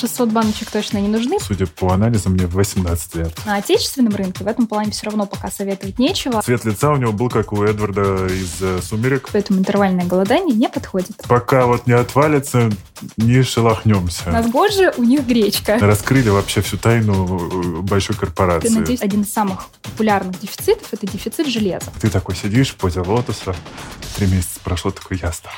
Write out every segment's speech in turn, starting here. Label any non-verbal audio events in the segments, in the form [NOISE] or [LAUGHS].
600 баночек точно не нужны. Судя по анализам, мне 18 лет. На отечественном рынке в этом плане все равно пока советовать нечего. Цвет лица у него был как у Эдварда из э, «Сумерек». Поэтому интервальное голодание не подходит. Пока вот не отвалится, не шелохнемся. На сбор же у них гречка. Раскрыли вообще всю тайну э, большой корпорации. Ты, надеюсь, один из самых популярных дефицитов – это дефицит железа. Ты такой сидишь в позе лотоса, три месяца прошло, такой я стал.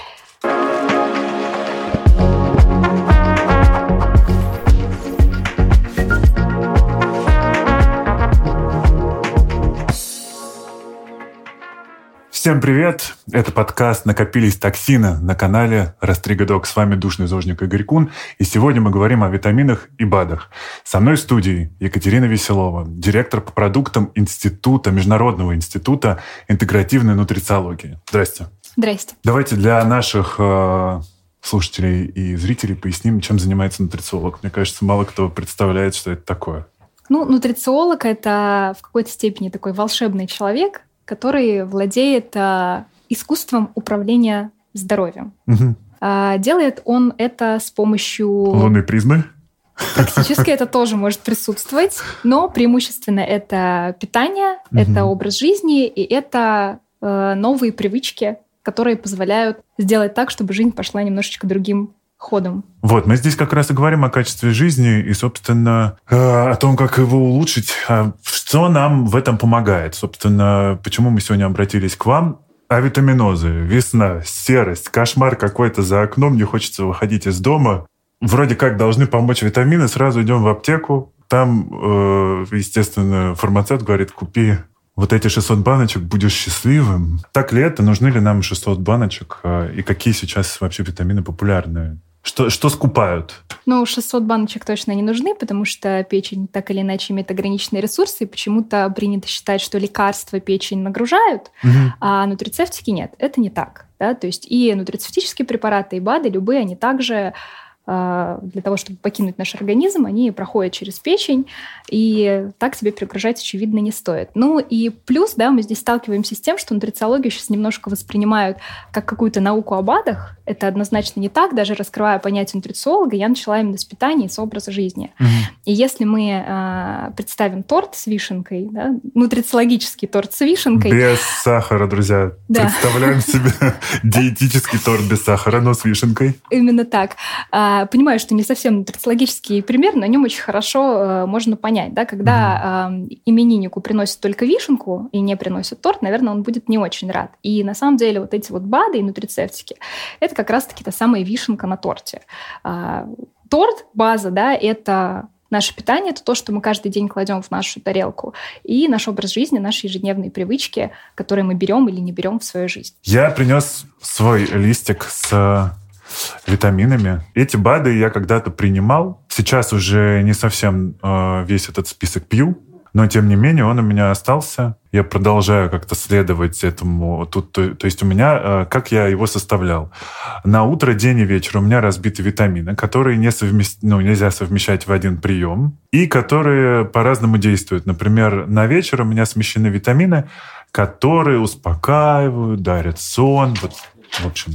Всем привет! Это подкаст «Накопились токсины» на канале Растригадок. С вами душный зожник Игорь Кун. И сегодня мы говорим о витаминах и БАДах. Со мной в студии Екатерина Веселова, директор по продуктам Института, Международного института интегративной нутрициологии. Здрасте. Здрасте. Давайте для наших э, слушателей и зрителей поясним, чем занимается нутрициолог. Мне кажется, мало кто представляет, что это такое. Ну, нутрициолог – это в какой-то степени такой волшебный человек, который владеет а, искусством управления здоровьем. Угу. А, делает он это с помощью... Лунной призмы? Практически это тоже может присутствовать, но преимущественно это питание, угу. это образ жизни и это э, новые привычки, которые позволяют сделать так, чтобы жизнь пошла немножечко другим ходом. Вот, мы здесь как раз и говорим о качестве жизни и, собственно, э, о том, как его улучшить. А что нам в этом помогает? Собственно, почему мы сегодня обратились к вам? Авитаминозы, весна, серость, кошмар какой-то за окном, не хочется выходить из дома. Вроде как должны помочь витамины, сразу идем в аптеку. Там, э, естественно, фармацевт говорит, купи вот эти 600 баночек, будешь счастливым. Так ли это? Нужны ли нам 600 баночек? Э, и какие сейчас вообще витамины популярные? Что, что скупают? Ну, 600 баночек точно не нужны, потому что печень так или иначе имеет ограниченные ресурсы, и почему-то принято считать, что лекарства печень нагружают, угу. а нутрицептики нет. Это не так. Да? То есть и нутрицептические препараты, и БАДы, любые, они также а, для того, чтобы покинуть наш организм, они проходят через печень, и так себе перегружать, очевидно, не стоит. Ну и плюс, да, мы здесь сталкиваемся с тем, что нутрициологию сейчас немножко воспринимают как какую-то науку об адах. Это однозначно не так. Даже раскрывая понятие нутрициолога, я начала именно с питания и с образа жизни. Угу. И если мы э, представим торт с вишенкой, да, нутрициологический торт с вишенкой... Без сахара, друзья. Да. Представляем [LAUGHS] себе диетический торт без сахара, но с вишенкой. Именно так. А, а, понимаю, что не совсем нутрициологический пример, но на нем очень хорошо э, можно понять, да, когда имениннику приносят только вишенку и не приносят торт, наверное, он будет не очень рад. И на самом деле вот эти вот БАДы и нутрицептики – это как раз-таки та самая вишенка на торте. А, торт, база, да, это наше питание, это то, что мы каждый день кладем в нашу тарелку, и наш образ жизни, наши ежедневные привычки, которые мы берем или не берем в свою жизнь. Я принес свой листик с витаминами. Эти БАДы я когда-то принимал. Сейчас уже не совсем э, весь этот список пью, но тем не менее он у меня остался. Я продолжаю как-то следовать этому. Тут, то, то есть у меня, э, как я его составлял. На утро, день и вечер у меня разбиты витамины, которые не совмест... ну, нельзя совмещать в один прием, и которые по-разному действуют. Например, на вечер у меня смещены витамины, которые успокаивают, дарят сон. Вот в общем,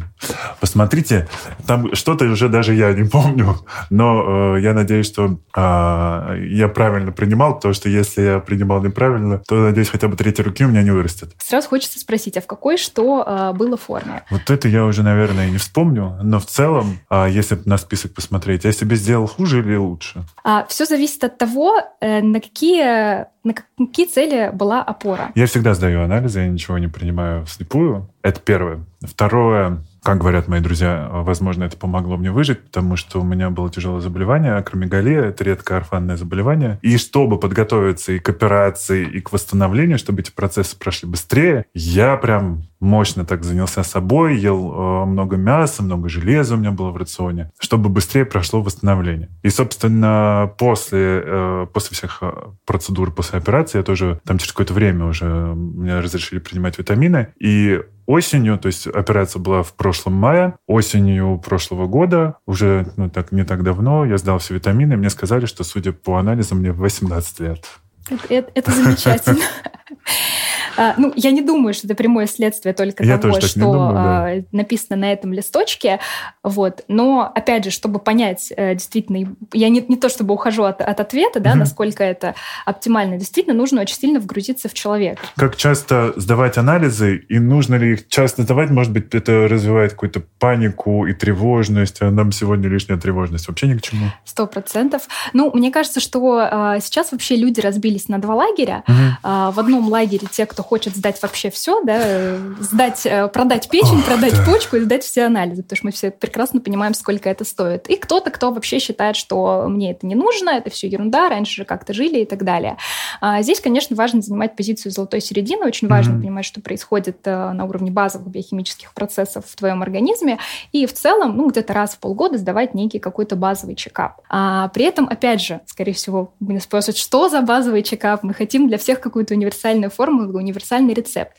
посмотрите, там что-то уже даже я не помню, но э, я надеюсь, что э, я правильно принимал, потому что если я принимал неправильно, то, надеюсь, хотя бы третьей руки у меня не вырастет. Сразу хочется спросить, а в какой что э, было форме? Вот это я уже, наверное, не вспомню, но в целом, э, если на список посмотреть, я себе сделал хуже или лучше? А, все зависит от того, э, на какие на какие цели была опора? Я всегда сдаю анализы, я ничего не принимаю вслепую. Это первое. Второе, как говорят мои друзья, возможно, это помогло мне выжить, потому что у меня было тяжелое заболевание, акромегалия, это редкое орфанное заболевание. И чтобы подготовиться и к операции, и к восстановлению, чтобы эти процессы прошли быстрее, я прям мощно так занялся собой, ел э, много мяса, много железа у меня было в рационе, чтобы быстрее прошло восстановление. И, собственно, после, э, после всех э, процедур, после операции, я тоже там через какое-то время уже мне разрешили принимать витамины, и осенью, то есть операция была в прошлом мае, осенью прошлого года, уже ну, так, не так давно, я сдал все витамины, и мне сказали, что, судя по анализам, мне 18 лет. Это, это, это замечательно. [LAUGHS] А, ну, я не думаю, что это прямое следствие только Я того, что думаю, да. а, написано на этом листочке. Вот. Но, опять же, чтобы понять э, действительно, я не, не то чтобы ухожу от, от ответа, да, Мгм. насколько это оптимально, действительно нужно очень сильно вгрузиться в человека. Как часто сдавать анализы, и нужно ли их часто сдавать? Может быть, это развивает какую-то панику и тревожность, а нам сегодня лишняя тревожность. Вообще ни к чему. Сто процентов. Ну, мне кажется, что а, сейчас вообще люди разбились на два лагеря. Мгм. А, В одном лагере те, кто хочет сдать вообще все, да, э, сдать, э, продать печень, Ох, продать да. почку и сдать все анализы, потому что мы все прекрасно понимаем, сколько это стоит. И кто-то, кто вообще считает, что мне это не нужно, это все ерунда, раньше же как-то жили и так далее. А Здесь, конечно, важно занимать позицию золотой середины, очень важно Мгм. понимать, что происходит э, на уровне базовых биохимических процессов в твоем организме, и в целом, ну, где-то раз в полгода сдавать некий какой-то базовый чекап. А при этом, опять же, скорее всего, меня спросят, что за базовый чекап? Мы хотим для всех какую-то универсальную формулу, универсальный рецепт.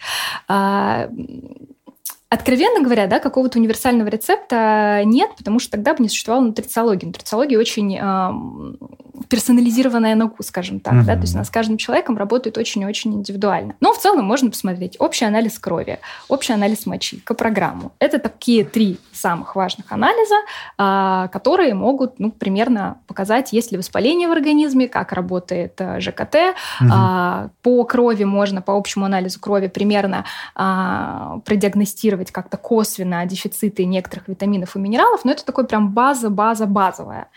Откровенно говоря, да, какого-то универсального рецепта нет, потому что тогда бы не существовало нутрициологии. Нутрициология очень эм, персонализированная наука, скажем так. Да? То есть она с каждым человеком работает очень и очень индивидуально. Но в целом можно посмотреть общий анализ крови, общий анализ мочи, копрограмму. Это такие три самых важных анализа, а, которые могут ну, примерно показать, есть ли воспаление в организме, как работает э, ЖКТ. Мгм. А, По крови можно, по общему анализу крови примерно а, продиагностировать как-то косвенно дефициты некоторых витаминов и минералов, но это такой прям база, база базовая.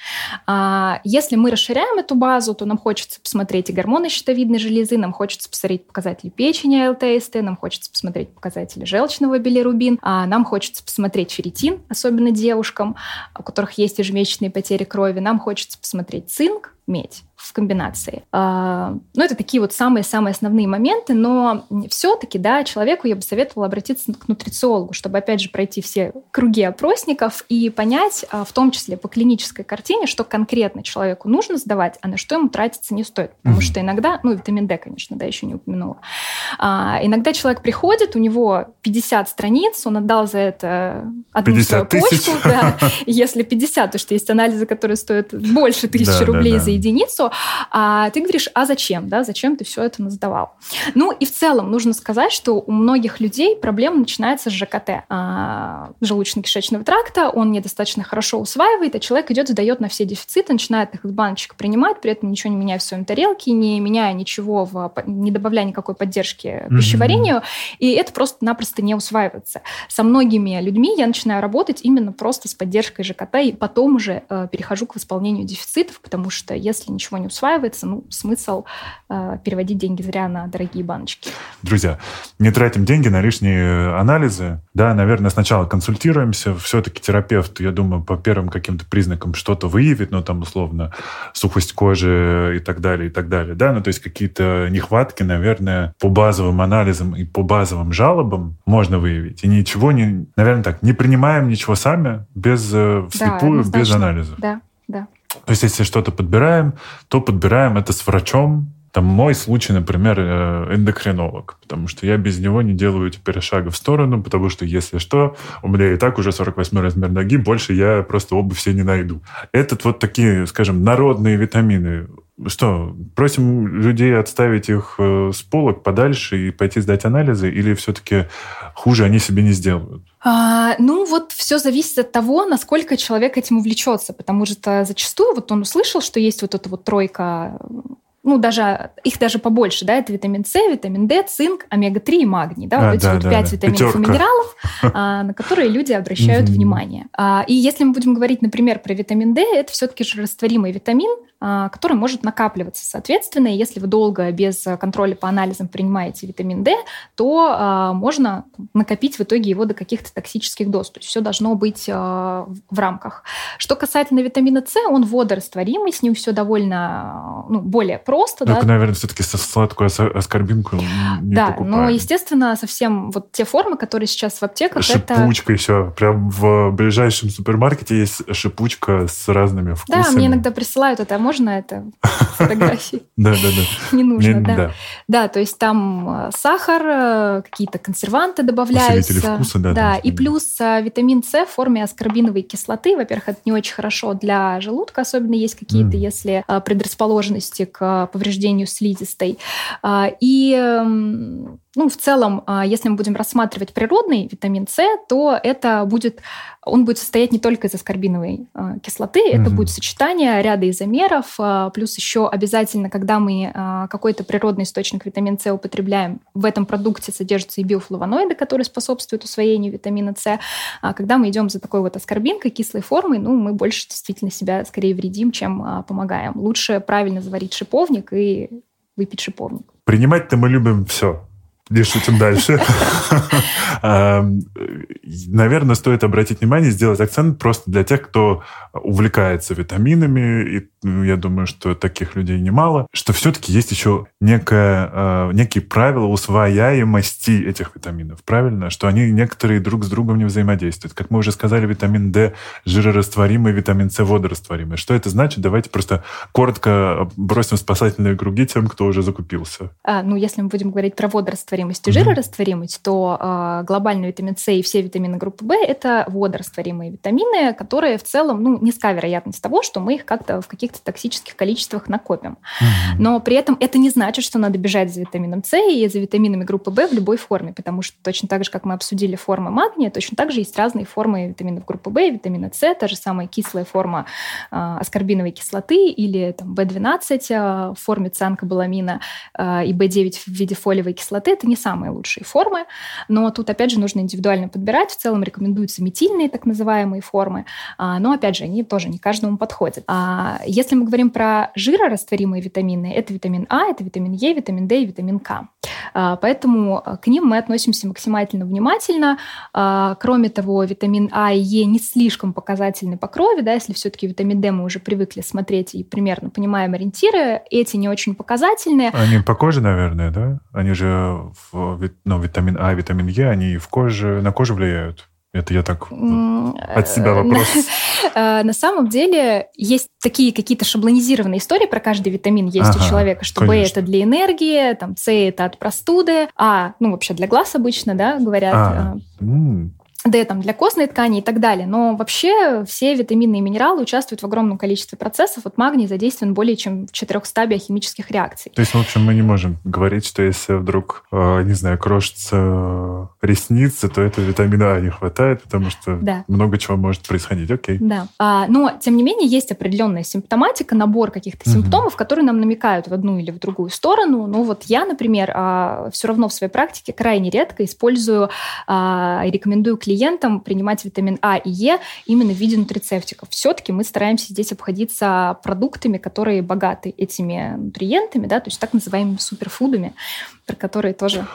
А, Если мы расширяем эту базу, то нам хочется посмотреть и гормоны щитовидной железы, нам хочется посмотреть показатели печени АЛТ-СТ, нам хочется посмотреть показатели желчного билирубин, а нам хочется посмотреть ферритин, особенно девушкам, у которых есть ежемесячные потери крови, нам хочется посмотреть цинк, медь в комбинации. А, Ну, это такие вот самые-самые основные моменты, но все-таки, да, человеку я бы советовала обратиться к нутрициологу, чтобы, опять же, пройти все круги опросников и понять, а, в том числе по клинической картине, что конкретно человеку нужно сдавать, а на что ему тратиться не стоит. Потому Мгм. что иногда, ну, витамин D, конечно, да, еще не упомянула. А, иногда человек приходит, у него 50 страниц, он отдал за это одну 50 свою почку, да, [LAUGHS] если 50, то что есть анализы, которые стоят больше тысячи Да, да, рублей да. за единицу, а ты говоришь, а зачем, да, зачем ты все это сдавал? Ну и в целом нужно сказать, что у многих людей проблема начинается с ЖКТ, а, желудочно-кишечного тракта, он недостаточно хорошо усваивает, а человек идет, сдает на все дефициты, начинает их из баночек принимать, при этом ничего не меняя в своем тарелке, не меняя ничего, в, не добавляя никакой поддержки Мгм. пищеварению, и это просто-напросто не усваивается. Со многими людьми я начинаю работать именно просто с поддержкой ЖКТ, и потом уже э, перехожу к восполнению дефицитов, потому что если ничего не усваивается, ну, смысл э, переводить деньги зря на дорогие баночки. Друзья, не тратим деньги на лишние анализы. Да, наверное, сначала консультируемся. Все-таки терапевт, я думаю, по первым каким-то признакам что-то выявит, ну, там, условно, сухость кожи и так далее, и так далее. Да, ну, то есть какие-то нехватки, наверное, по базовым анализам и по базовым жалобам можно выявить. И ничего не, наверное, так, не принимаем ничего сами без э, вслепую, без однозначно. анализа. Да, да. То есть, если что-то подбираем, то подбираем это с врачом. Там мой случай, например, э, эндокринолог, потому что я без него не делаю теперь шага в сторону, потому что, если что, у меня и так уже 48 размер ноги, больше я просто обувь себе не найду. Этот вот такие, скажем, народные витамины. Что, просим людей отставить их э, с полок подальше и пойти сдать анализы, или все-таки хуже они себе не сделают? А, ну, вот все зависит от того, насколько человек этим увлечется, потому что зачастую вот он услышал, что есть вот эта вот тройка ну, даже их даже побольше, да, это витамин С, витамин D, цинк, омега-3 и магний, да, А, вот эти да, вот да, пять да. витаминов Пятерка. и минералов, [LAUGHS] а, на которые люди обращают внимание. А, И если мы будем говорить, например, про витамин D, это все-таки же растворимый витамин, а, который может накапливаться. Соответственно, если вы долго без контроля по анализам принимаете витамин D, то а, можно накопить в итоге его до каких-то токсических доз. То есть все должно быть а, в в рамках. Что касательно витамина С, он водорастворимый, с ним все довольно ну, более просто. Да, Только, наверное, все-таки сладкую ас- аскорбинку не да, покупаем. но, естественно, совсем вот те формы, которые сейчас в аптеках, это... Шипучка еще. Прям в ближайшем супермаркете есть шипучка с разными вкусами. Да, мне иногда присылают это, а можно это фотографии? [LAUGHS] Да, да, да. [LAUGHS] Не нужно, да. Да, то есть там э, сахар, э, какие-то консерванты добавляются. Вкуса, да, Да, и плюс э, витамин С в форме аскорбиновой кислоты. Во-первых, это не очень хорошо для желудка, особенно есть какие-то, если предрасположенности к повреждению слизистой. А, И эм, Ну, в целом, а, если мы будем рассматривать природный витамин С, то это будет, он будет состоять не только из аскорбиновой а, кислоты, mm-hmm. это будет сочетание ряда изомеров, а, плюс еще обязательно, когда мы какой-то природный источник витамина С употребляем, в этом продукте содержатся и биофлавоноиды, которые способствуют усвоению витамина С. Когда мы идем за такой вот аскорбинкой, кислой формой, ну, мы больше действительно себя скорее вредим, чем помогаем. Лучше правильно заварить шиповник и выпить шиповник. Принимать-то мы любим все не шутим дальше. [LAUGHS] Наверное, стоит обратить внимание, сделать акцент просто для тех, кто увлекается витаминами, и ну, я думаю, что таких людей немало, что все-таки есть еще некое, а, некие правила усвояемости этих витаминов, правильно? Что они некоторые друг с другом не взаимодействуют. Как мы уже сказали, витамин D жирорастворимый, витамин С водорастворимый. Что это значит? Давайте просто коротко бросим спасательные круги тем, кто уже закупился. А, ну, если мы будем говорить про водорастворимый растворимость и жирорастворимость, то э, глобальный витамин С и все витамины группы В – это водорастворимые витамины, которые в целом, ну, низка вероятность того, что мы их как-то в каких-то токсических количествах накопим. Но при этом это не значит, что надо бежать за витамином С и за витаминами группы В в любой форме, потому что точно так же, как мы обсудили формы магния, точно так же есть разные формы витаминов группы В и витамина С, та же самая кислая форма э, аскорбиновой кислоты или там, В12 э, в форме цианкобаламина э, и В9 в виде фолиевой кислоты. Это не самые лучшие формы, но тут, опять же, нужно индивидуально подбирать. В целом рекомендуются метильные так называемые формы, а, но, опять же, они тоже не каждому подходят. А, если мы говорим про жирорастворимые витамины, это витамин А, это витамин Е, витамин D и витамин К. А, поэтому к ним мы относимся максимально внимательно. Кроме того, витамин А и Е не слишком показательны по крови, да, если все-таки витамин D мы уже привыкли смотреть и примерно понимаем ориентиры, эти не очень показательные. Они по коже, наверное, да? Они же ну, витамин А, витамин Е, они в коже, на кожу влияют? Это я так от себя вопрос. [LAUGHS] Э, на самом деле есть такие какие-то шаблонизированные истории про каждый витамин есть ага, у человека, что Б это для энергии, там С это от простуды, А, ну вообще для глаз обычно, да, говорят. А, э, Д там, для костной ткани и так далее. Но вообще все витамины и минералы участвуют в огромном количестве процессов. Вот магний задействован более чем в 400 биохимических реакций. То есть, в общем, мы не можем говорить, что если вдруг, э, не знаю, крошится ресницы, то это витамина А не хватает, потому что да. много чего может происходить. Окей. Да. А, но, тем не менее, есть определенная симптоматика, набор каких-то угу. симптомов, которые нам намекают в одну или в другую сторону. Ну вот я, например, а, все равно в своей практике крайне редко использую а, и рекомендую клиентам клиентам принимать витамин А и Е именно в виде нутрицептиков. Все-таки мы стараемся здесь обходиться продуктами, которые богаты этими нутриентами, да, то есть так называемыми суперфудами, про которые тоже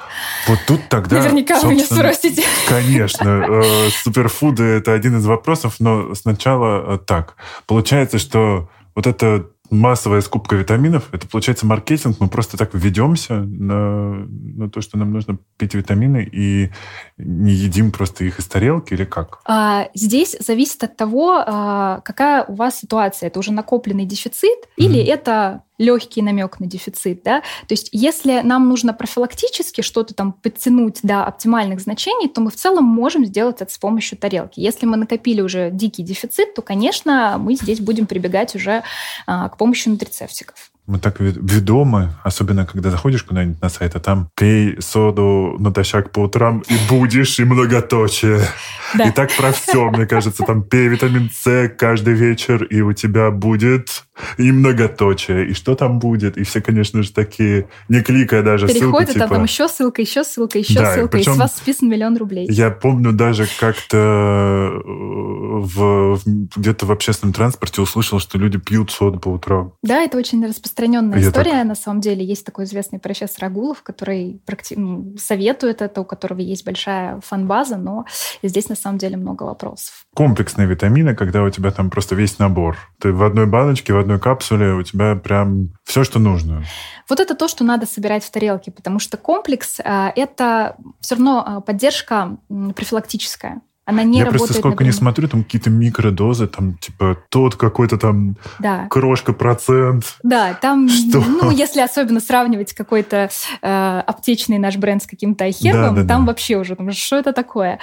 вот тут тогда, наверняка вы меня спросите. Конечно, э, суперфуды – это один из вопросов, но сначала э, так. Получается, что вот это массовая скупка витаминов, это получается маркетинг, мы просто так ведемся на, на то, что нам нужно пить витамины и не едим просто их из тарелки или как? А, здесь зависит от того, а, какая у вас ситуация. Это уже накопленный дефицит mm-hmm. или это легкий намек на дефицит, да, то есть если нам нужно профилактически что-то там подтянуть до оптимальных значений, то мы в целом можем сделать это с помощью тарелки. Если мы накопили уже дикий дефицит, то, конечно, мы здесь будем прибегать уже а, к помощи нутрицептиков. Мы так ведомы, особенно когда заходишь куда-нибудь на сайт, а там пей соду натощак по утрам и будешь, и многоточие. Да. И так про все, мне кажется. Там пей витамин С каждый вечер, и у тебя будет [LAUGHS] и многоточие, и что там будет. И все, конечно же, такие, не кликая даже Переходят, ссылку, типа... а там еще ссылка, еще ссылка, еще да, ссылка, причем, и с вас списан миллион рублей. Я помню даже как-то э, в, где-то в общественном транспорте услышал, что люди пьют соду по утрам. Да, это очень распространенная Я история. Так... На самом деле есть такой известный профессор Агулов, который практи... советует это, у которого есть большая фан-база, но здесь на самом деле много вопросов. Комплексные витамины, когда у тебя там просто весь набор. Ты в одной баночке, в одной капсуле у тебя прям все, что нужно. Вот это то, что надо собирать в тарелке, потому что комплекс э, – это все равно э, поддержка профилактическая. Она не Я работает просто сколько не смотрю, там какие-то микродозы, там типа тот какой-то там да. крошка процент. Да, там, Что? ну, если особенно сравнивать какой-то э, аптечный наш бренд с каким-то айхербом, да, да, там да. вообще уже, там, что это такое?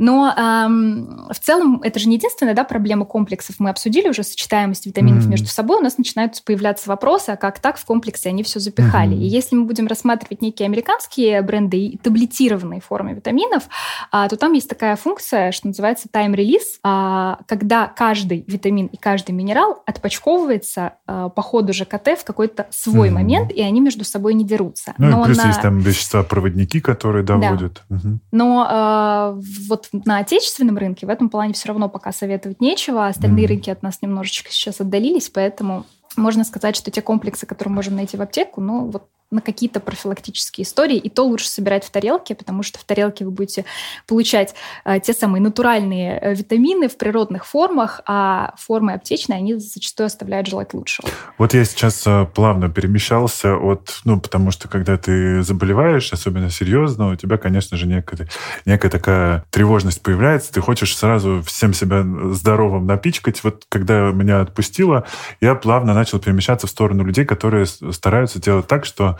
Но эм, в целом это же не единственная да, проблема комплексов. Мы обсудили уже сочетаемость витаминов mm-hmm. между собой. У нас начинают появляться вопросы, а как так в комплексе они все запихали. Mm-hmm. И если мы будем рассматривать некие американские бренды и таблетированные формы витаминов, а, то там есть такая функция, что называется release, а, когда каждый витамин и каждый минерал отпочковывается а, по ходу ЖКТ в какой-то свой mm-hmm. момент, и они между собой не дерутся. Ну, Но плюс на... есть там вещества-проводники, которые доводят. Да. Угу. Но э, вот на отечественном рынке в этом плане все равно пока советовать нечего. Остальные mm. рынки от нас немножечко сейчас отдалились, поэтому можно сказать, что те комплексы, которые можем найти в аптеку, ну, вот на какие-то профилактические истории, и то лучше собирать в тарелке, потому что в тарелке вы будете получать э, те самые натуральные э, витамины в природных формах, а формы аптечные, они зачастую оставляют желать лучшего. Вот я сейчас э, плавно перемещался от, ну, потому что когда ты заболеваешь, особенно серьезно, у тебя, конечно же, некая, некая такая тревожность появляется, ты хочешь сразу всем себя здоровым напичкать. Вот когда меня отпустило, я плавно начал перемещаться в сторону людей, которые стараются делать так, что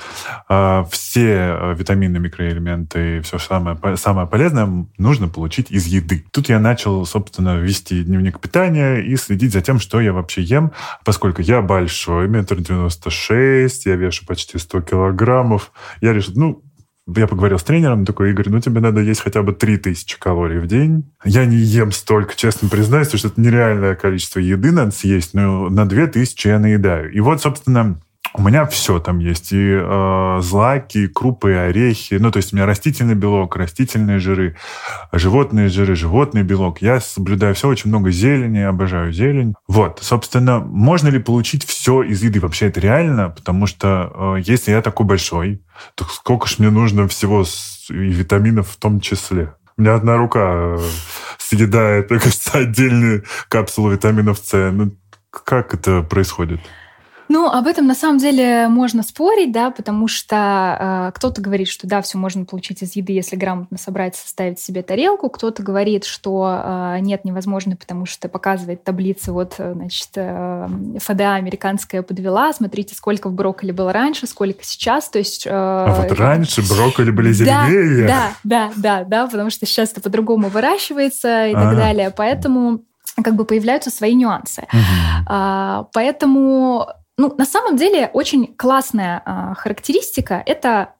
все э, витамины, микроэлементы и все самое, самое полезное нужно получить из еды. Тут я начал, собственно, вести дневник питания и следить за тем, что я вообще ем, поскольку я большой, метр девяносто шесть, я вешу почти 100 килограммов. Я решил, ну, я поговорил с тренером, такой, Игорь, ну тебе надо есть хотя бы 3000 калорий в день. Я не ем столько, честно признаюсь, потому что это нереальное количество еды надо съесть, но на 2000 я наедаю. И вот, собственно, у меня все там есть. И э, злаки, и крупы, и орехи. Ну, то есть у меня растительный белок, растительные жиры, животные жиры, животный белок. Я соблюдаю все, очень много зелени, обожаю зелень. Вот, собственно, можно ли получить все из еды? Вообще это реально? Потому что э, если я такой большой, то сколько ж мне нужно всего и витаминов в том числе? У меня одна рука э, съедает, мне кажется, отдельные капсулы витаминов С. Ну, как это происходит? Ну, об этом на самом деле можно спорить, да, потому что э, кто-то говорит, что да, все можно получить из еды, если грамотно собрать, составить себе тарелку. Кто-то говорит, что э, нет, невозможно, потому что показывает таблица, вот, значит, э, ФДА американская подвела, смотрите, сколько в брокколи было раньше, сколько сейчас, то есть... Э, а вот раньше [LAUGHS] брокколи были зеленее. Да, да, да, да, потому что сейчас это по-другому выращивается и а. так далее, поэтому как бы появляются свои нюансы. Угу. А, поэтому ну, на самом деле, очень классная а, характеристика – это Э,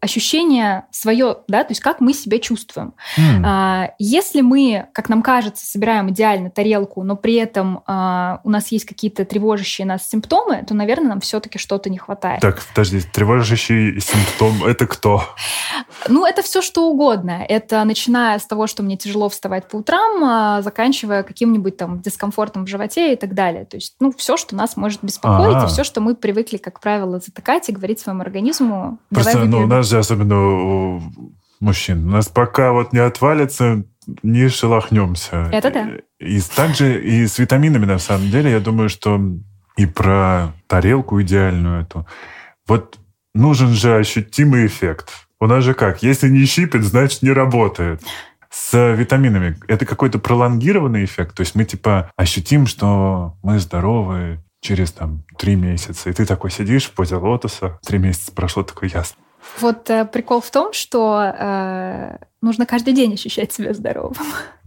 ощущение свое, да, то есть как мы себя чувствуем. Mm. Если мы, как нам кажется, собираем идеально тарелку, но при этом а, у нас есть какие-то тревожащие нас симптомы, то, наверное, нам все-таки что-то не хватает. Так, подожди, тревожащий симптом – это кто? Ну, это все что угодно. Это начиная с того, что мне тяжело вставать по утрам, а, заканчивая каким-нибудь там дискомфортом в животе и так далее. То есть, ну, все, что нас может беспокоить, А-а-а. и все, что мы привыкли, как правило, затыкать и говорить своему организму, Просто ну, у нас же, особенно у мужчин, у нас пока вот не отвалится, не шелохнемся. Это да. И также и с витаминами, на самом деле, я думаю, что и про тарелку идеальную эту. Вот нужен же ощутимый эффект. У нас же как? Если не щипет, значит не работает. С витаминами это какой-то пролонгированный эффект. То есть мы типа ощутим, что мы здоровы через там три месяца. И ты такой сидишь в позе лотоса, три месяца прошло, такой ясно. Вот э, прикол в том, что э, нужно каждый день ощущать себя здоровым.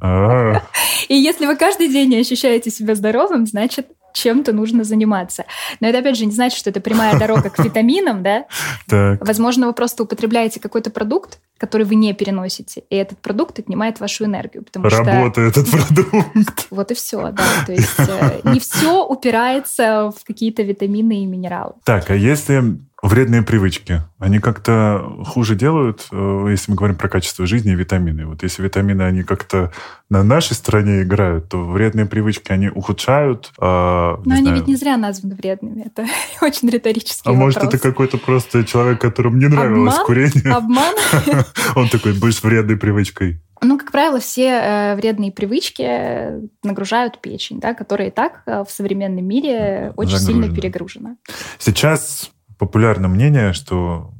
А. И если вы каждый день не ощущаете себя здоровым, значит, чем-то нужно заниматься. Но это, опять же, не значит, что это прямая дорога к витаминам, да? Так. Возможно, вы просто употребляете какой-то продукт, который вы не переносите, и этот продукт отнимает вашу энергию. Потому Работает что... этот продукт. [LAUGHS] Вот и все, да. То есть э, не все упирается в какие-то витамины и минералы. Так, а если Вредные привычки, они как-то хуже делают, э, если мы говорим про качество жизни и витамины. Вот если витамины, они как-то на нашей стороне играют, то вредные привычки, они ухудшают. А, Но они знаю. ведь не зря названы вредными. Это [LAUGHS] очень риторический А вопрос. может, это какой-то просто человек, которому не нравилось Обман? курение? Обман? [LAUGHS] Он такой, будешь вредной привычкой. Ну, как правило, все э, вредные привычки нагружают печень, да, которая и так э, в современном мире очень Загружена. сильно перегружена. Сейчас популярное мнение, что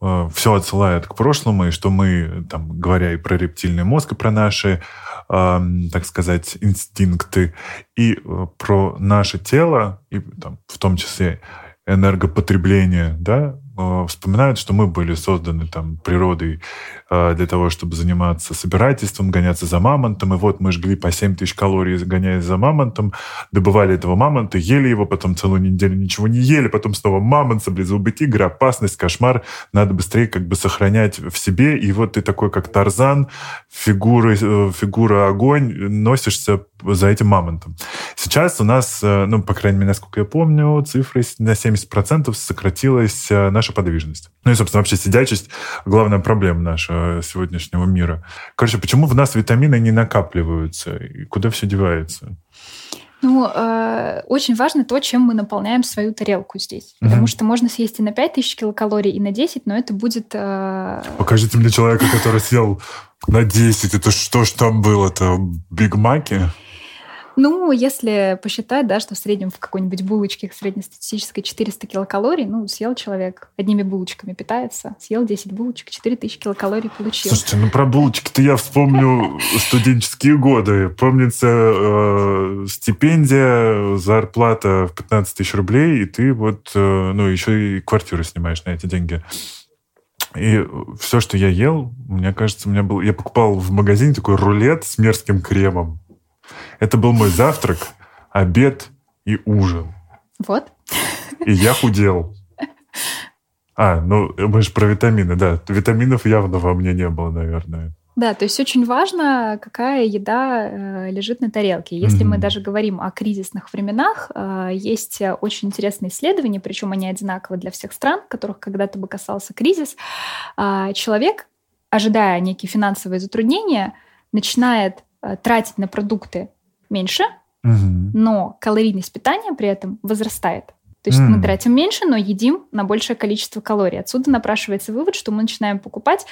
э, все отсылает к прошлому, и что мы, там, говоря и про рептильный мозг, и про наши, э, так сказать, инстинкты, и э, про наше тело, и там, в том числе энергопотребление, да, вспоминают, что мы были созданы там природой э, для того, чтобы заниматься собирательством, гоняться за мамонтом. И вот мы жгли по 7 тысяч калорий, гоняясь за мамонтом, добывали этого мамонта, ели его, потом целую неделю ничего не ели, потом снова мамонт, саблезубый тигр, опасность, кошмар. Надо быстрее как бы сохранять в себе. И вот ты такой, как Тарзан, фигура, э, фигура огонь, носишься за этим мамонтом. Сейчас у нас, э, ну, по крайней мере, насколько я помню, цифры на 70% сократилась э, наша подвижность. Ну и, собственно, вообще сидячесть – главная проблема нашего сегодняшнего мира. Короче, почему в нас витамины не накапливаются? И куда все девается? Ну, э, очень важно то, чем мы наполняем свою тарелку здесь. Угу. Потому что можно съесть и на 5000 килокалорий, и на 10, но это будет... Э... Покажите мне человека, который съел на 10. Это что ж там было-то? Биг Маки? Ну, если посчитать, да, что в среднем в какой-нибудь булочке среднестатистической 400 килокалорий, ну, съел человек, одними булочками питается, съел 10 булочек, 4000 килокалорий получил. Слушайте, ну про булочки-то я вспомню [LAUGHS] студенческие годы. Помнится, э, стипендия, зарплата в 15 тысяч рублей, и ты вот, э, ну, еще и квартиру снимаешь на эти деньги. И все, что я ел, мне кажется, у меня был... Я покупал в магазине такой рулет с мерзким кремом. Это был мой завтрак, обед и ужин. Вот. И я худел. А, ну мы же про витамины, да. Витаминов явно во мне не было, наверное. Да, то есть очень важно, какая еда э, лежит на тарелке. Если mm-hmm. мы даже говорим о кризисных временах, э, есть очень интересные исследования, причем они одинаковы для всех стран, которых когда-то бы касался кризис. Э, человек, ожидая некие финансовые затруднения, начинает тратить на продукты меньше, угу. но калорийность питания при этом возрастает. То есть mm. мы тратим меньше, но едим на большее количество калорий. Отсюда напрашивается вывод, что мы начинаем покупать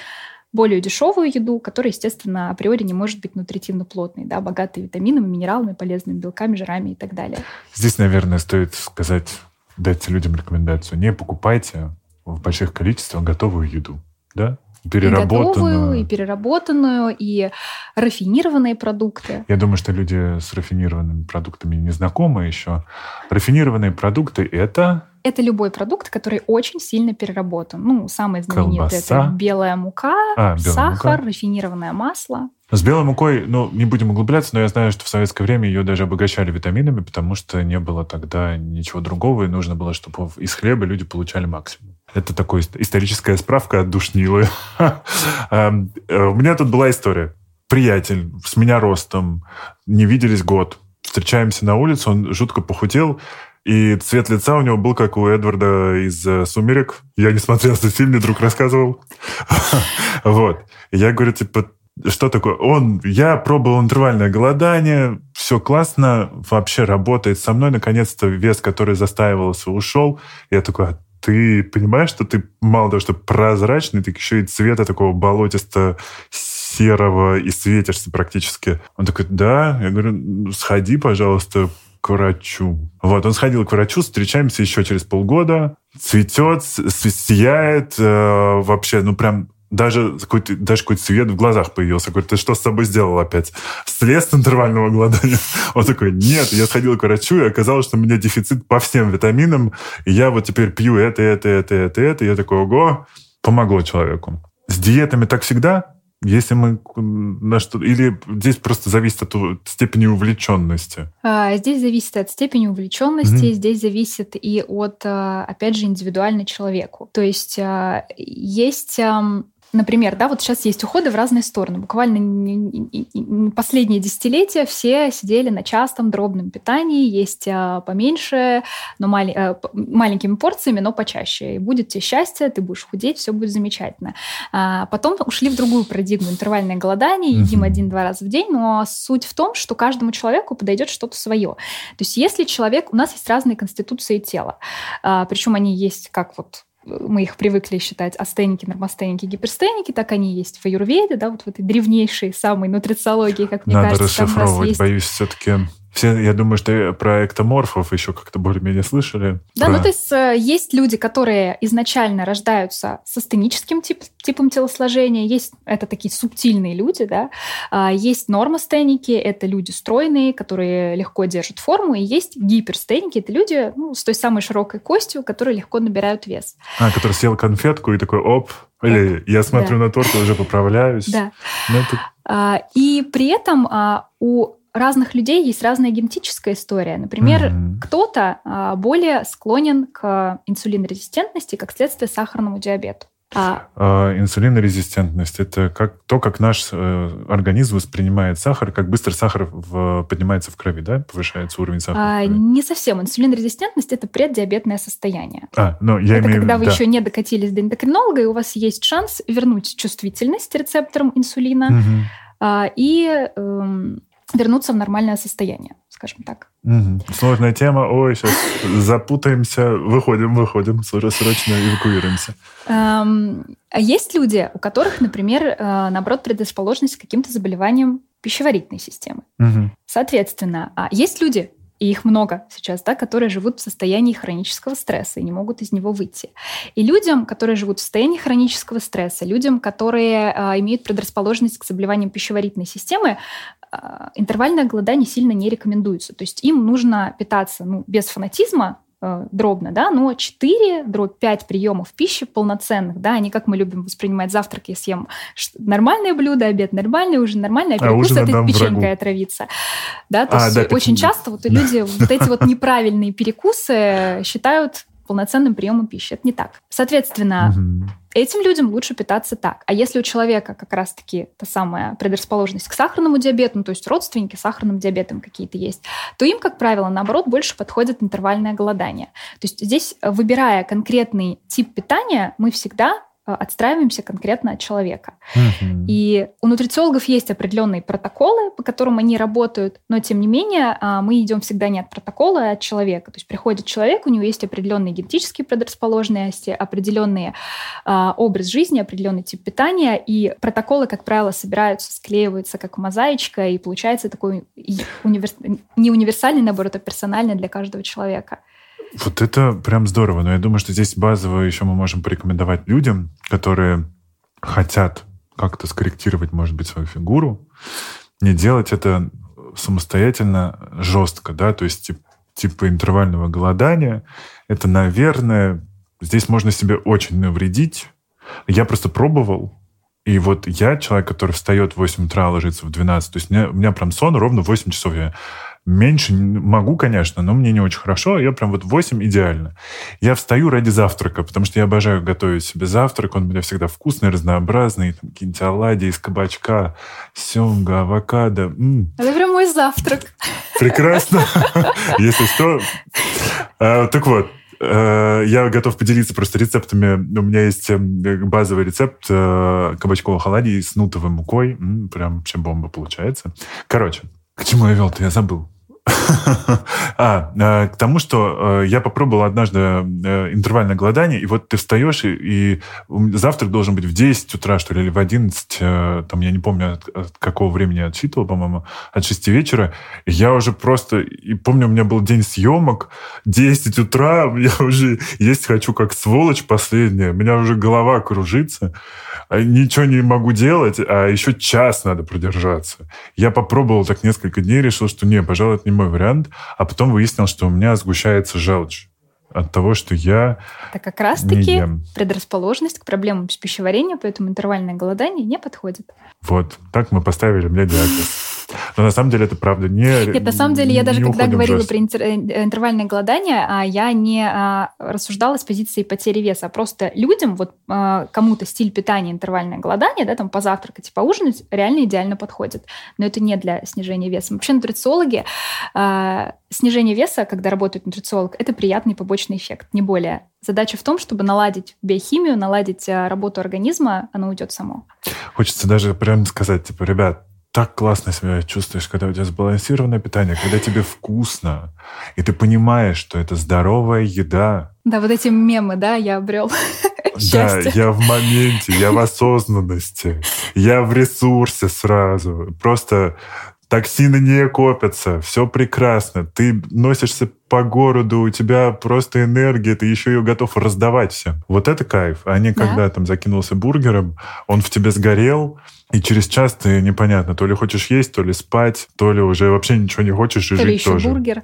более дешевую еду, которая, естественно, априори не может быть нутритивно плотной, да, богатой витаминами, минералами, полезными белками, жирами и так далее. Здесь, наверное, стоит сказать, дать людям рекомендацию. Не покупайте в больших количествах готовую еду. Да? Переработанную. И готовую, и переработанную, и рафинированные продукты. Я думаю, что люди с рафинированными продуктами не знакомы еще. Рафинированные продукты – это это любой продукт, который очень сильно переработан. Ну, самый знаменитый это белая мука, а, белая сахар, мука. рафинированное масло. С белой мукой, ну, не будем углубляться, но я знаю, что в советское время ее даже обогащали витаминами, потому что не было тогда ничего другого, и нужно было, чтобы из хлеба люди получали максимум. Это такая историческая справка от душнилы. [LAUGHS] Эм, э, у меня тут была история. Приятель с меня ростом, не виделись год. Встречаемся на улице, он жутко похудел, и цвет лица у него был, как у Эдварда из э, «Сумерек». Я не смотрел этот фильм, мне друг рассказывал. [LAUGHS] Вот. Я говорю, типа, что такое? Он, я пробовал интервальное голодание, все классно, вообще работает со мной. Наконец-то вес, который застаивался, ушел. Я такой, а ты понимаешь, что ты мало того, что прозрачный, ты еще и цвета такого болотисто серого и светишься практически. Он такой, да. Я говорю, сходи, пожалуйста, к врачу. Вот, он сходил к врачу, встречаемся еще через полгода, цветет, сияет, э, вообще, ну прям даже какой-то даже какой-то свет в глазах появился. Говорит, ты что с собой сделал опять? Слез интервального голодания? [LAUGHS] Он такой, нет, я сходил к врачу, и оказалось, что у меня дефицит по всем витаминам, и я вот теперь пью это, это, это, это, это. И я такой, ого, помогло человеку. С диетами так всегда? Если мы на что... Или здесь просто зависит от степени увлеченности? А, здесь зависит от степени увлеченности, mm здесь зависит и от, а, опять же, индивидуально человеку. То есть а, есть Например, да, вот сейчас есть уходы в разные стороны. Буквально последние десятилетия все сидели на частом дробном питании, есть а, поменьше, но мали, а, маленькими порциями, но почаще. И будет тебе счастье, ты будешь худеть, все будет замечательно. А потом ушли в другую парадигму интервальное голодание, едим один-два раза в день, но суть в том, что каждому человеку подойдет что-то свое. То есть если человек... У нас есть разные конституции тела, а, причем они есть как вот мы их привыкли считать астеники, нормостеники, гиперстеники, так они есть в аюрведе, да, вот в этой древнейшей самой нутрициологии, как мне Надо кажется. расшифровывать, есть... боюсь, все-таки Все, я думаю, что про эктоморфов еще как-то более-менее слышали. Да, про... ну то есть э, есть люди, которые изначально рождаются с астеническим тип, типом телосложения, есть это такие субтильные люди, да, а есть нормостеники, это люди стройные, которые легко держат форму, и есть гиперстеники, это люди ну, с той самой широкой костью, которые легко набирают вес. А, который съел конфетку и такой, оп, или я смотрю да. на торт и уже поправляюсь. Да. Ну, это... а, и при этом а, у разных людей есть разная генетическая история. Например, mm-hmm. кто-то а, более склонен к инсулинорезистентности как следствие сахарному диабету. А... А, инсулинорезистентность – это как, то, как наш э, организм воспринимает сахар, как быстро сахар в, поднимается в крови, да? Повышается уровень сахара а, Не совсем. Инсулинорезистентность – это преддиабетное состояние. А, ну, я это имею... когда вы да. еще не докатились до эндокринолога, и у вас есть шанс вернуть чувствительность рецепторам инсулина угу. а, и э, вернуться в нормальное состояние, скажем так. Угу. Сложная тема. Ой, сейчас запутаемся. Выходим, выходим. Срочно эвакуируемся. Эм, а есть люди, у которых, например, э, наоборот, предрасположенность к каким-то заболеваниям пищеварительной системы. Угу. Соответственно, а есть люди, и их много сейчас, да, которые живут в состоянии хронического стресса и не могут из него выйти. И людям, которые живут в состоянии хронического стресса, людям, которые э, имеют предрасположенность к заболеваниям пищеварительной системы, интервальное голодание сильно не рекомендуется. То есть им нужно питаться ну, без фанатизма, э, дробно, да, но 4, дробь 5 приемов пищи полноценных, да, не как мы любим воспринимать завтрак, я съем нормальное блюдо, обед нормальный, ужин нормальный, а перекус а это печенькой врагу. отравиться. Да, то а, есть да, очень часто вот люди вот эти вот [LAUGHS] неправильные перекусы считают полноценным приемом пищи. Это не так. Соответственно, угу. этим людям лучше питаться так. А если у человека как раз-таки та самая предрасположенность к сахарному диабету, ну, то есть родственники с сахарным диабетом какие-то есть, то им, как правило, наоборот, больше подходит интервальное голодание. То есть здесь, выбирая конкретный тип питания, мы всегда отстраиваемся конкретно от человека. Uh-huh. И у нутрициологов есть определенные протоколы, по которым они работают, но тем не менее а, мы идем всегда не от протокола, а от человека. То есть приходит человек, у него есть определенные генетические предрасположенности, определенный а, образ жизни, определенный тип питания, и протоколы, как правило, собираются, склеиваются как мозаичка, и получается такой универс... не универсальный набор, это персональный для каждого человека. Вот это прям здорово. Но я думаю, что здесь базово еще мы можем порекомендовать людям, которые хотят как-то скорректировать, может быть, свою фигуру, не делать это самостоятельно жестко, да, то есть типа интервального голодания. Это, наверное, здесь можно себе очень навредить. Я просто пробовал, и вот я человек, который встает в 8 утра, ложится в 12. То есть у меня, у меня прям сон ровно в 8 часов. Я Меньше могу, конечно, но мне не очень хорошо. Я прям вот 8 идеально. Я встаю ради завтрака, потому что я обожаю готовить себе завтрак. Он у меня всегда вкусный, разнообразный. Там какие-нибудь оладьи из кабачка, семга, авокадо. М-м. Это прям мой завтрак. Прекрасно. [LAUGHS] Если что. А, так вот, э, я готов поделиться просто рецептами. У меня есть эм, базовый рецепт э, кабачковых оладий с нутовой мукой. Прям вообще бомба получается. Короче, к чему я вел-то? Я забыл. [LAUGHS] а, э, к тому, что э, я попробовал однажды э, интервальное голодание, и вот ты встаешь, и, завтрак должен быть в 10 утра, что ли, или в 11, там, я не помню, от, от какого времени я отсчитывал, по-моему, от 6 вечера. Я уже просто, и помню, у меня был день съемок, 10 утра, [LAUGHS] я уже есть хочу как сволочь последняя, у меня уже голова кружится, а ничего не могу делать, а еще час надо продержаться. Я попробовал так несколько дней, решил, что не, пожалуй, это не мой вариант, а потом выяснил, что у меня сгущается желчь от того, что я Это как раз-таки предрасположенность к проблемам с пищеварением, поэтому интервальное голодание не подходит. Вот, так мы поставили мне диагноз. Но на самом деле это правда не Нет, на самом деле я даже когда говорила про интер, э, интервальное голодание, а я не а, рассуждала с позиции потери веса, а просто людям, вот а, кому-то стиль питания интервальное голодание, да, там позавтракать и поужинать реально идеально подходит. Но это не для снижения веса. Вообще нутрициологи снижение веса, когда работает нутрициолог, это приятный побочный эффект, не более. Задача в том, чтобы наладить биохимию, наладить работу организма, оно уйдет само. Хочется даже прямо сказать, типа, ребят, так классно себя чувствуешь, когда у тебя сбалансированное питание, когда тебе вкусно, и ты понимаешь, что это здоровая еда. Да, вот эти мемы, да, я обрел. [LAUGHS] Да, я в моменте, я в осознанности, я в ресурсе сразу. Просто токсины не копятся, все прекрасно, ты носишься по городу, у тебя просто энергия, ты еще ее готов раздавать всем. Вот это кайф. А не да. когда там закинулся бургером, он в тебе сгорел, и через час ты непонятно, то ли хочешь есть, то ли спать, то ли уже вообще ничего не хочешь и то жить ли еще тоже. бургер.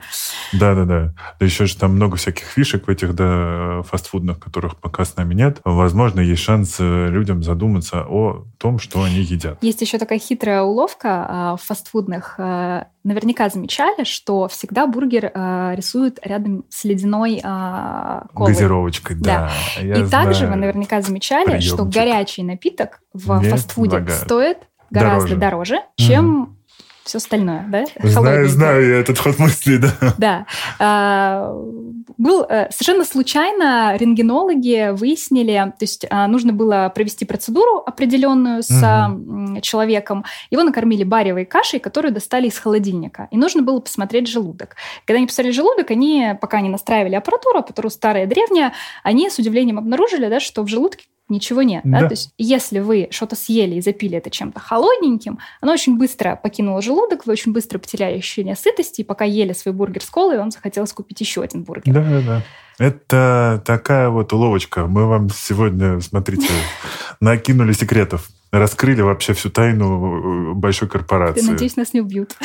Да-да-да. Да еще же там много всяких фишек в этих да, фастфудных, которых пока с нами нет. Возможно, есть шанс э, людям задуматься о том, что они едят. Есть еще такая хитрая уловка а, в фастфудных. Наверняка замечали, что всегда бургер а, рисуют рядом с ледяной колой. Газировочкой, да. да. И знаю. также вы наверняка замечали, Приемчик. что горячий напиток в не фастфуде помогает. стоит гораздо дороже, дороже чем все остальное, да? Знаю, знаю я этот ход мысли, да. Да. А, был э, совершенно случайно рентгенологи выяснили, то есть а, нужно было провести процедуру определенную с угу. человеком. Его накормили баревой кашей, которую достали из холодильника. И нужно было посмотреть желудок. Когда они посмотрели желудок, они, пока они настраивали аппаратуру, аппаратура старая, древняя, они с удивлением обнаружили, да, что в желудке ничего нет. Да. Да? То есть если вы что-то съели и запили это чем-то холодненьким, оно очень быстро покинуло желудок, вы очень быстро потеряли ощущение сытости, и пока ели свой бургер с колой, вам захотелось купить еще один бургер. Да, да, да. Это такая вот уловочка. Мы вам сегодня, смотрите, накинули секретов. Раскрыли вообще всю тайну э, большой корпорации. Я надеюсь, нас не убьют.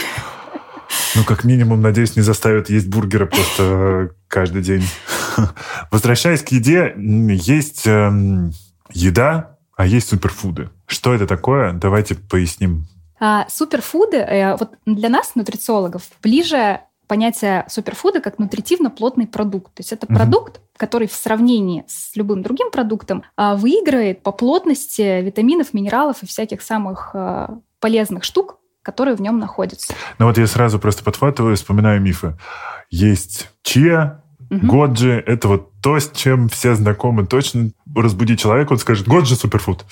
Ну, как минимум, надеюсь, не заставят есть бургеры просто э, каждый день. [LAUGHS] Возвращаясь к еде, есть эм, еда, а есть суперфуды. Что это такое? Давайте поясним. А, суперфуды, э, вот для нас, нутрициологов, ближе понятие суперфуда как нутритивно-плотный продукт. То есть это угу. продукт, который в сравнении с любым другим продуктом а, выигрывает по плотности витаминов, минералов и всяких самых а, полезных штук, которые в нем находятся. Ну вот я сразу просто подхватываю, вспоминаю мифы. Есть чия, Угу. Годжи — это вот то, с чем все знакомы. Точно разбуди человека, он скажет, Годжи — суперфуд.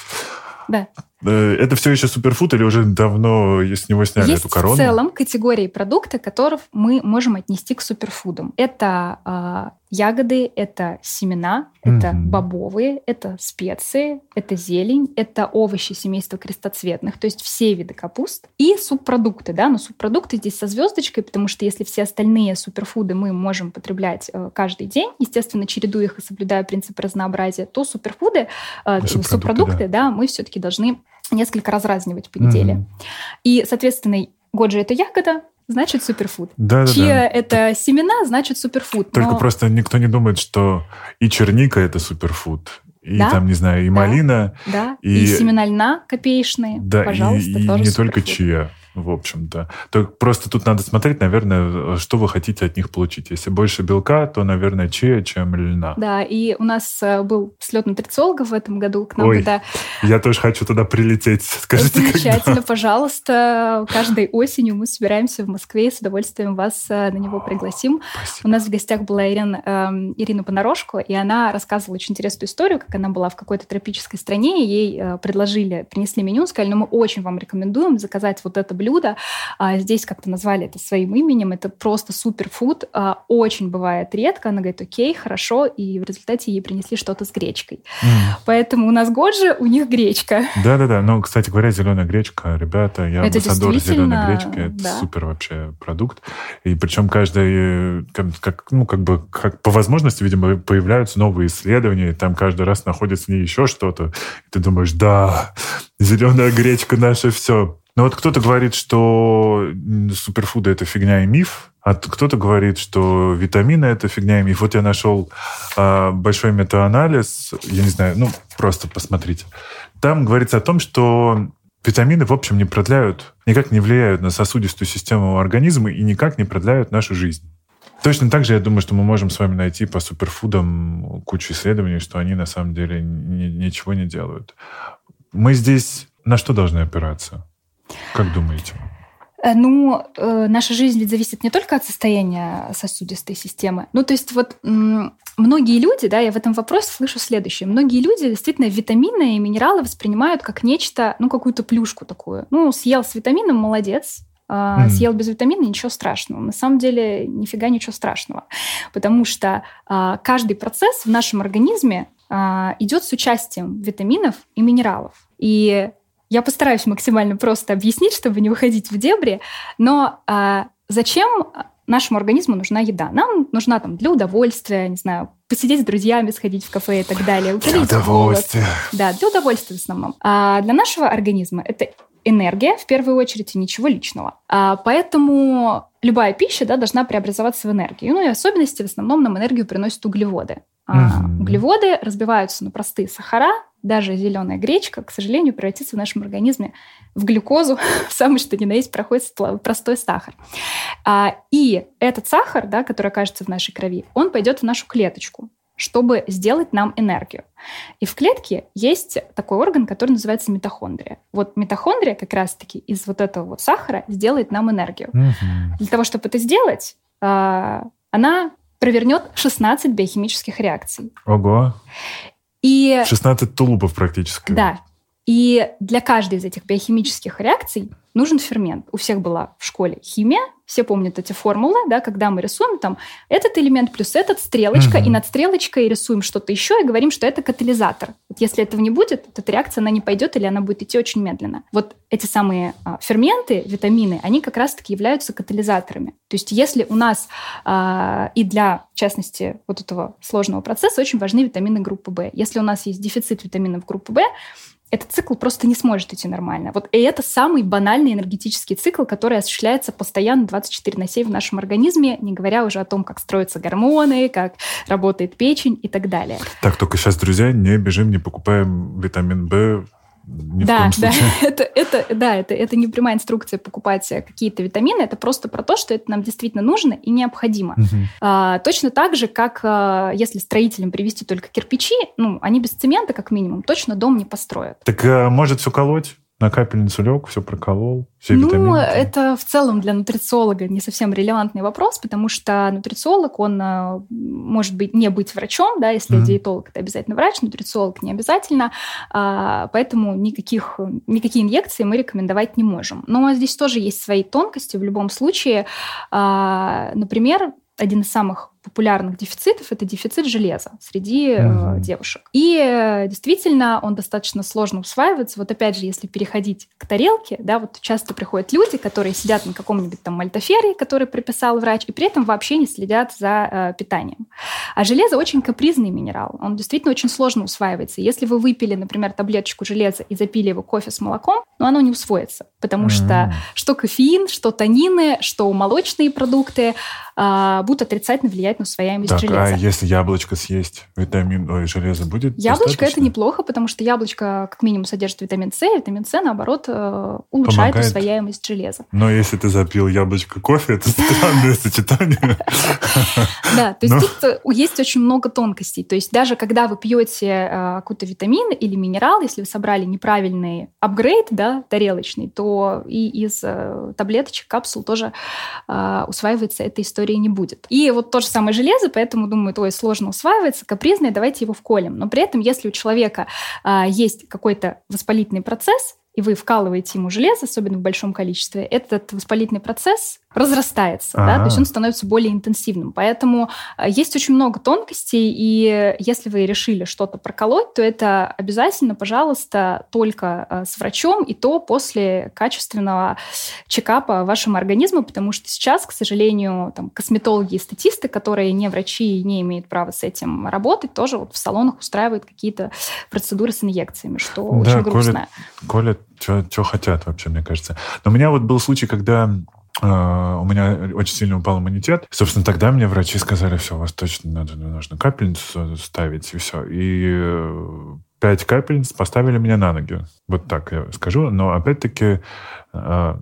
Да. Э, это все еще суперфуд или уже давно с него сняли Есть эту корону? в целом категории продукта, которых мы можем отнести к суперфудам. Это э, ягоды, это семена, mm-hmm. это бобовые, это специи, это зелень, это овощи семейства крестоцветных, то есть все виды капуст и субпродукты, да, но субпродукты здесь со звездочкой, потому что если все остальные суперфуды мы можем потреблять э, каждый день, естественно, чередуя их и соблюдая принцип разнообразия, то суперфуды, э, субпродукты, субпродукты да. да, мы все-таки должны несколько разразнивать по неделе. Mm-hmm. И, соответственно, годжи – это ягода, значит суперфуд. Да, Чья да, да. это семена, значит суперфуд. Только но... просто никто не думает, что и черника это суперфуд, и да? там, не знаю, и да, малина. Да, и, и семена льна копеечные, да, пожалуйста, и, и тоже не суперфуд. только чья в общем-то. То просто тут надо смотреть, наверное, что вы хотите от них получить. Если больше белка, то, наверное, чия, чем льна. Да, и у нас э, был слет нутрициологов в этом году к нам, Ой, когда... я тоже хочу туда прилететь. Скажите, Замечательно, когда? пожалуйста. Каждой осенью мы собираемся в Москве и с удовольствием вас э, на него пригласим. Спасибо. У нас в гостях была Ирина, э, Ирина Понарошко, и она рассказывала очень интересную историю, как она была в какой-то тропической стране, ей э, предложили, принесли меню, сказали, ну мы очень вам рекомендуем заказать вот это блюдо. А здесь как-то назвали это своим именем. Это просто суперфуд. А, очень бывает редко. Она говорит, окей, хорошо. И в результате ей принесли что-то с гречкой. Mm. Поэтому у нас Годжи, у них гречка. Да-да-да. Ну, кстати говоря, зеленая гречка, ребята, я это амбассадор зеленой гречки. Это да. супер вообще продукт. И причем каждый, как, ну, как бы, как по возможности, видимо, появляются новые исследования, там каждый раз находится в ней еще что-то. И ты думаешь, да, зеленая гречка наша все. Ну вот кто-то говорит, что суперфуды это фигня и миф, а кто-то говорит, что витамины это фигня и миф. Вот я нашел а, большой метаанализ, я не знаю, ну просто посмотрите. Там говорится о том, что витамины, в общем, не продляют, никак не влияют на сосудистую систему организма и никак не продляют нашу жизнь. Точно так же, я думаю, что мы можем с вами найти по суперфудам кучу исследований, что они на самом деле ни, ничего не делают. Мы здесь на что должны опираться? Как думаете? Э, ну, э, наша жизнь ведь зависит не только от состояния сосудистой системы. Ну, то есть вот многие люди, да, я в этом вопросе слышу следующее. Многие люди действительно витамины и минералы воспринимают как нечто, ну, какую-то плюшку такую. Ну, съел с витамином, молодец. Mm. Съел без витамина, ничего страшного. На самом деле, нифига ничего страшного. Потому что а, каждый процесс в нашем организме а, идет с участием витаминов и минералов. И Я постараюсь максимально просто объяснить, чтобы не выходить в дебри. Но а, зачем нашему организму нужна еда? Нам нужна там для удовольствия, не знаю, посидеть с друзьями, сходить в кафе и так далее. Для удовольствия. Да, для удовольствия в основном. А для нашего организма это энергия, в первую очередь, и ничего личного. А, поэтому любая пища да, должна преобразоваться в энергию. Ну и особенности в основном нам энергию приносят углеводы. А. Углеводы разбиваются на простые сахара, даже зеленая гречка, к сожалению, превратится в нашем организме в глюкозу, [LAUGHS] самый что ни на есть проходит простой сахар. А, и этот сахар, да, который окажется в нашей крови, он пойдет в нашу клеточку чтобы сделать нам энергию. И в клетке есть такой орган, который называется митохондрия. Вот митохондрия как раз-таки из вот этого вот сахара сделает нам энергию. Угу. Для того, чтобы это сделать, а, она провернет 16 биохимических реакций. Ого. И... 16 тулупов практически. Да. И для каждой из этих биохимических реакций нужен фермент. У всех была в школе химия, все помнят эти формулы, да, когда мы рисуем там этот элемент плюс этот, стрелочка, угу. и над стрелочкой рисуем что-то еще и говорим, что это катализатор. Вот если этого не будет, то эта реакция, она не пойдет или она будет идти очень медленно. Вот эти самые а, ферменты, витамины, они как раз-таки являются катализаторами. То есть если у нас а, и для, в частности, вот этого сложного процесса очень важны витамины группы В. Если у нас есть дефицит витаминов группы В, этот цикл просто не сможет идти нормально. Вот и это самый банальный энергетический цикл, который осуществляется постоянно 24 на 7 в нашем организме, не говоря уже о том, как строятся гормоны, как работает печень и так далее. Так, только сейчас, друзья, не бежим, не покупаем витамин В ни да, да, [LAUGHS] это, это, да, это, это не прямая инструкция покупать какие-то витамины, это просто про то, что это нам действительно нужно и необходимо. Угу. А, точно так же, как а, если строителям привезти только кирпичи, ну, они без цемента, как минимум, точно дом не построят. Так а, может все колоть? На капельницу лег, все проколол, все ну, витамины. Ну, это в целом для нутрициолога не совсем релевантный вопрос, потому что нутрициолог, он э, может быть не быть врачом, да, если mm-hmm. диетолог это обязательно врач, нутрициолог не обязательно, а, поэтому никаких, никакие инъекции мы рекомендовать не можем. Но здесь тоже есть свои тонкости в любом случае. А, например, один из самых популярных дефицитов это дефицит железа среди mm-hmm. э, девушек. И э, действительно он достаточно сложно усваивается. Вот опять же, если переходить к тарелке, да, вот часто приходят люди, которые сидят на каком-нибудь там мальтофере, который прописал врач, и при этом вообще не следят за э, питанием. А железо очень капризный минерал. Он действительно очень сложно усваивается. Если вы выпили, например, таблеточку железа и запили его кофе с молоком, ну, оно не усвоится, потому mm-hmm. что что кофеин, что танины, что молочные продукты э, будут отрицательно влиять на усвояемость так, железа. А если яблочко съесть, витамин, ой, железо будет Яблочко это неплохо, потому что яблочко как минимум содержит витамин С, и витамин С, наоборот, э, улучшает Помогает. усвояемость железа. Но если ты запил яблочко кофе, это странное [LAUGHS] сочетание. [LAUGHS] Да, то есть тут э, есть очень много тонкостей. То есть даже когда вы пьете э, какой-то витамин или минерал, если вы собрали неправильный апгрейд, да, тарелочный, то и из таблеточек, капсул тоже усваивается эта история не будет. И вот то же самое самое железо, поэтому думают, ой, сложно усваивается, капризное, давайте его вколем. Но при этом, если у человека а, есть какой-то воспалительный процесс, и вы вкалываете ему железо, особенно в большом количестве, этот воспалительный процесс разрастается, да, то есть он становится более интенсивным. Поэтому э, есть очень много тонкостей, и если вы решили что-то проколоть, то это обязательно, пожалуйста, только э, с врачом, и то после качественного чекапа вашего организма, потому что сейчас, к сожалению, там, косметологи и статисты, которые не врачи и не имеют права с этим работать, тоже вот в салонах устраивают какие-то процедуры с инъекциями, что да, очень грустно. Колят, колят что хотят вообще, мне кажется. Но у меня вот был случай, когда у меня очень сильно упал иммунитет. Собственно, тогда мне врачи сказали, все, у вас точно надо, нужно капельницу ставить, и все. И э, пять капельниц поставили меня на ноги. Вот так я скажу. Но опять-таки, uh,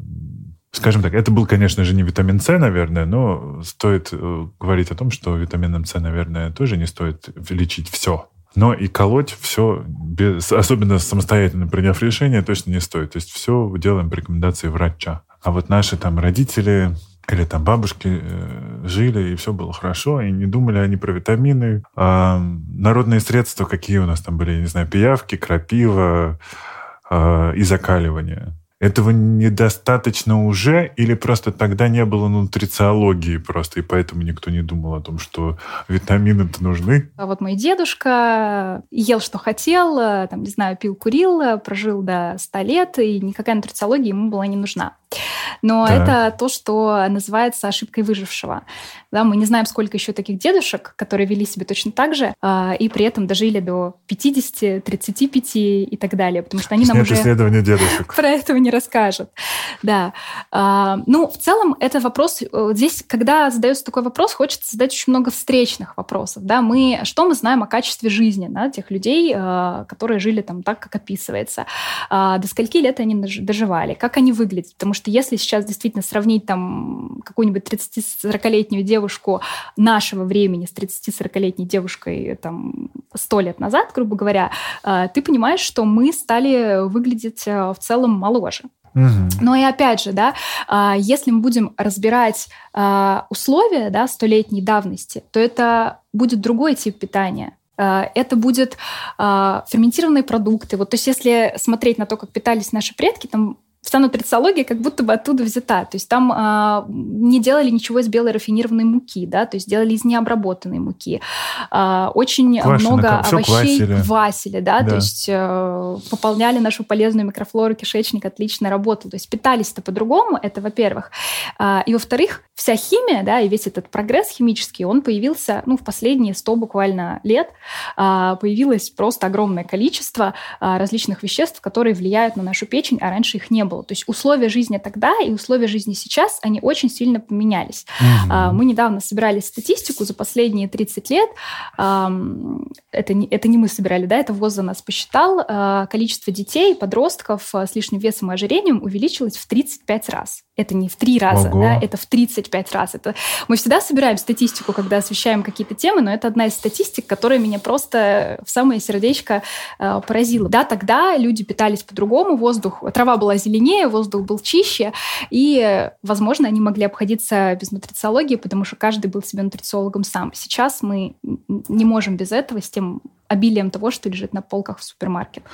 скажем так, это был, конечно же, не витамин С, наверное, но стоит э, говорить о том, что витамином С, наверное, тоже не стоит лечить все. Но и колоть все, без, особенно самостоятельно приняв решение, точно не стоит. То есть все делаем по рекомендации врача. А вот наши там родители или там бабушки э, жили, и все было хорошо, и не думали они про витамины. А народные средства, какие у нас там были, я не знаю, пиявки, крапива э, и закаливание. Этого недостаточно уже, или просто тогда не было нутрициологии просто, и поэтому никто не думал о том, что витамины-то нужны? А вот мой дедушка ел, что хотел, там, не знаю, пил, курил, прожил до 100 лет, и никакая нутрициология ему была не нужна. Но так. это то, что называется ошибкой выжившего. Да, мы не знаем, сколько еще таких дедушек, которые вели себя точно так же, э, и при этом дожили до 50, 35 и так далее, потому что они нам уже исследования дедушек. [LAUGHS] про этого не расскажут. Да. Э, ну, в целом, это вопрос... Э, здесь, когда задается такой вопрос, хочется задать очень много встречных вопросов. Да? Мы, что мы знаем о качестве жизни да, тех людей, э, которые жили там так, как описывается? Э, до скольки лет они доживали? Как они выглядят? Потому что если сейчас действительно сравнить там какую-нибудь 30-40-летнюю девушку нашего времени с 30-40-летней девушкой там 100 лет назад, грубо говоря, э, ты понимаешь, что мы стали выглядеть э, в целом моложе. Угу. Но и опять же, да, э, если мы будем разбирать условия да, столетней давности, то это будет другой тип питания это будет э, ферментированные продукты. Вот, то есть если смотреть на то, как питались наши предки, там вся нутрициология как будто бы оттуда взята. То есть там а, не делали ничего из белой рафинированной муки, да, то есть делали из необработанной муки. А, очень Квашено, много овощей квасили. квасили, да, да, то есть а, пополняли нашу полезную микрофлору кишечник, отлично работал. То есть питались-то по-другому, это во-первых. А, и во-вторых, вся химия, да, и весь этот прогресс химический, он появился, ну, в последние 100 буквально лет, а, появилось просто огромное количество а, различных веществ, которые влияют на нашу печень, а раньше их не было. То есть условия жизни тогда и условия жизни сейчас, они очень сильно поменялись. Угу. Мы недавно собирали статистику за последние 30 лет. Это не, это не мы собирали, да, это ВОЗ за нас посчитал. А, количество детей, подростков с лишним весом и ожирением увеличилось в 35 раз. Это не в три раза, Ого. да, это в 35 раз. Это... Мы всегда собираем статистику, когда освещаем какие-то темы, но это одна из статистик, которая меня просто в самое сердечко э, поразила. Да, тогда люди питались по-другому, воздух, трава была зеленее, воздух был чище, и, возможно, они могли обходиться без нутрициологии, потому что каждый был себе нутрициологом сам. Сейчас мы не можем без этого, с тем обилием того, что лежит на полках в супермаркетах.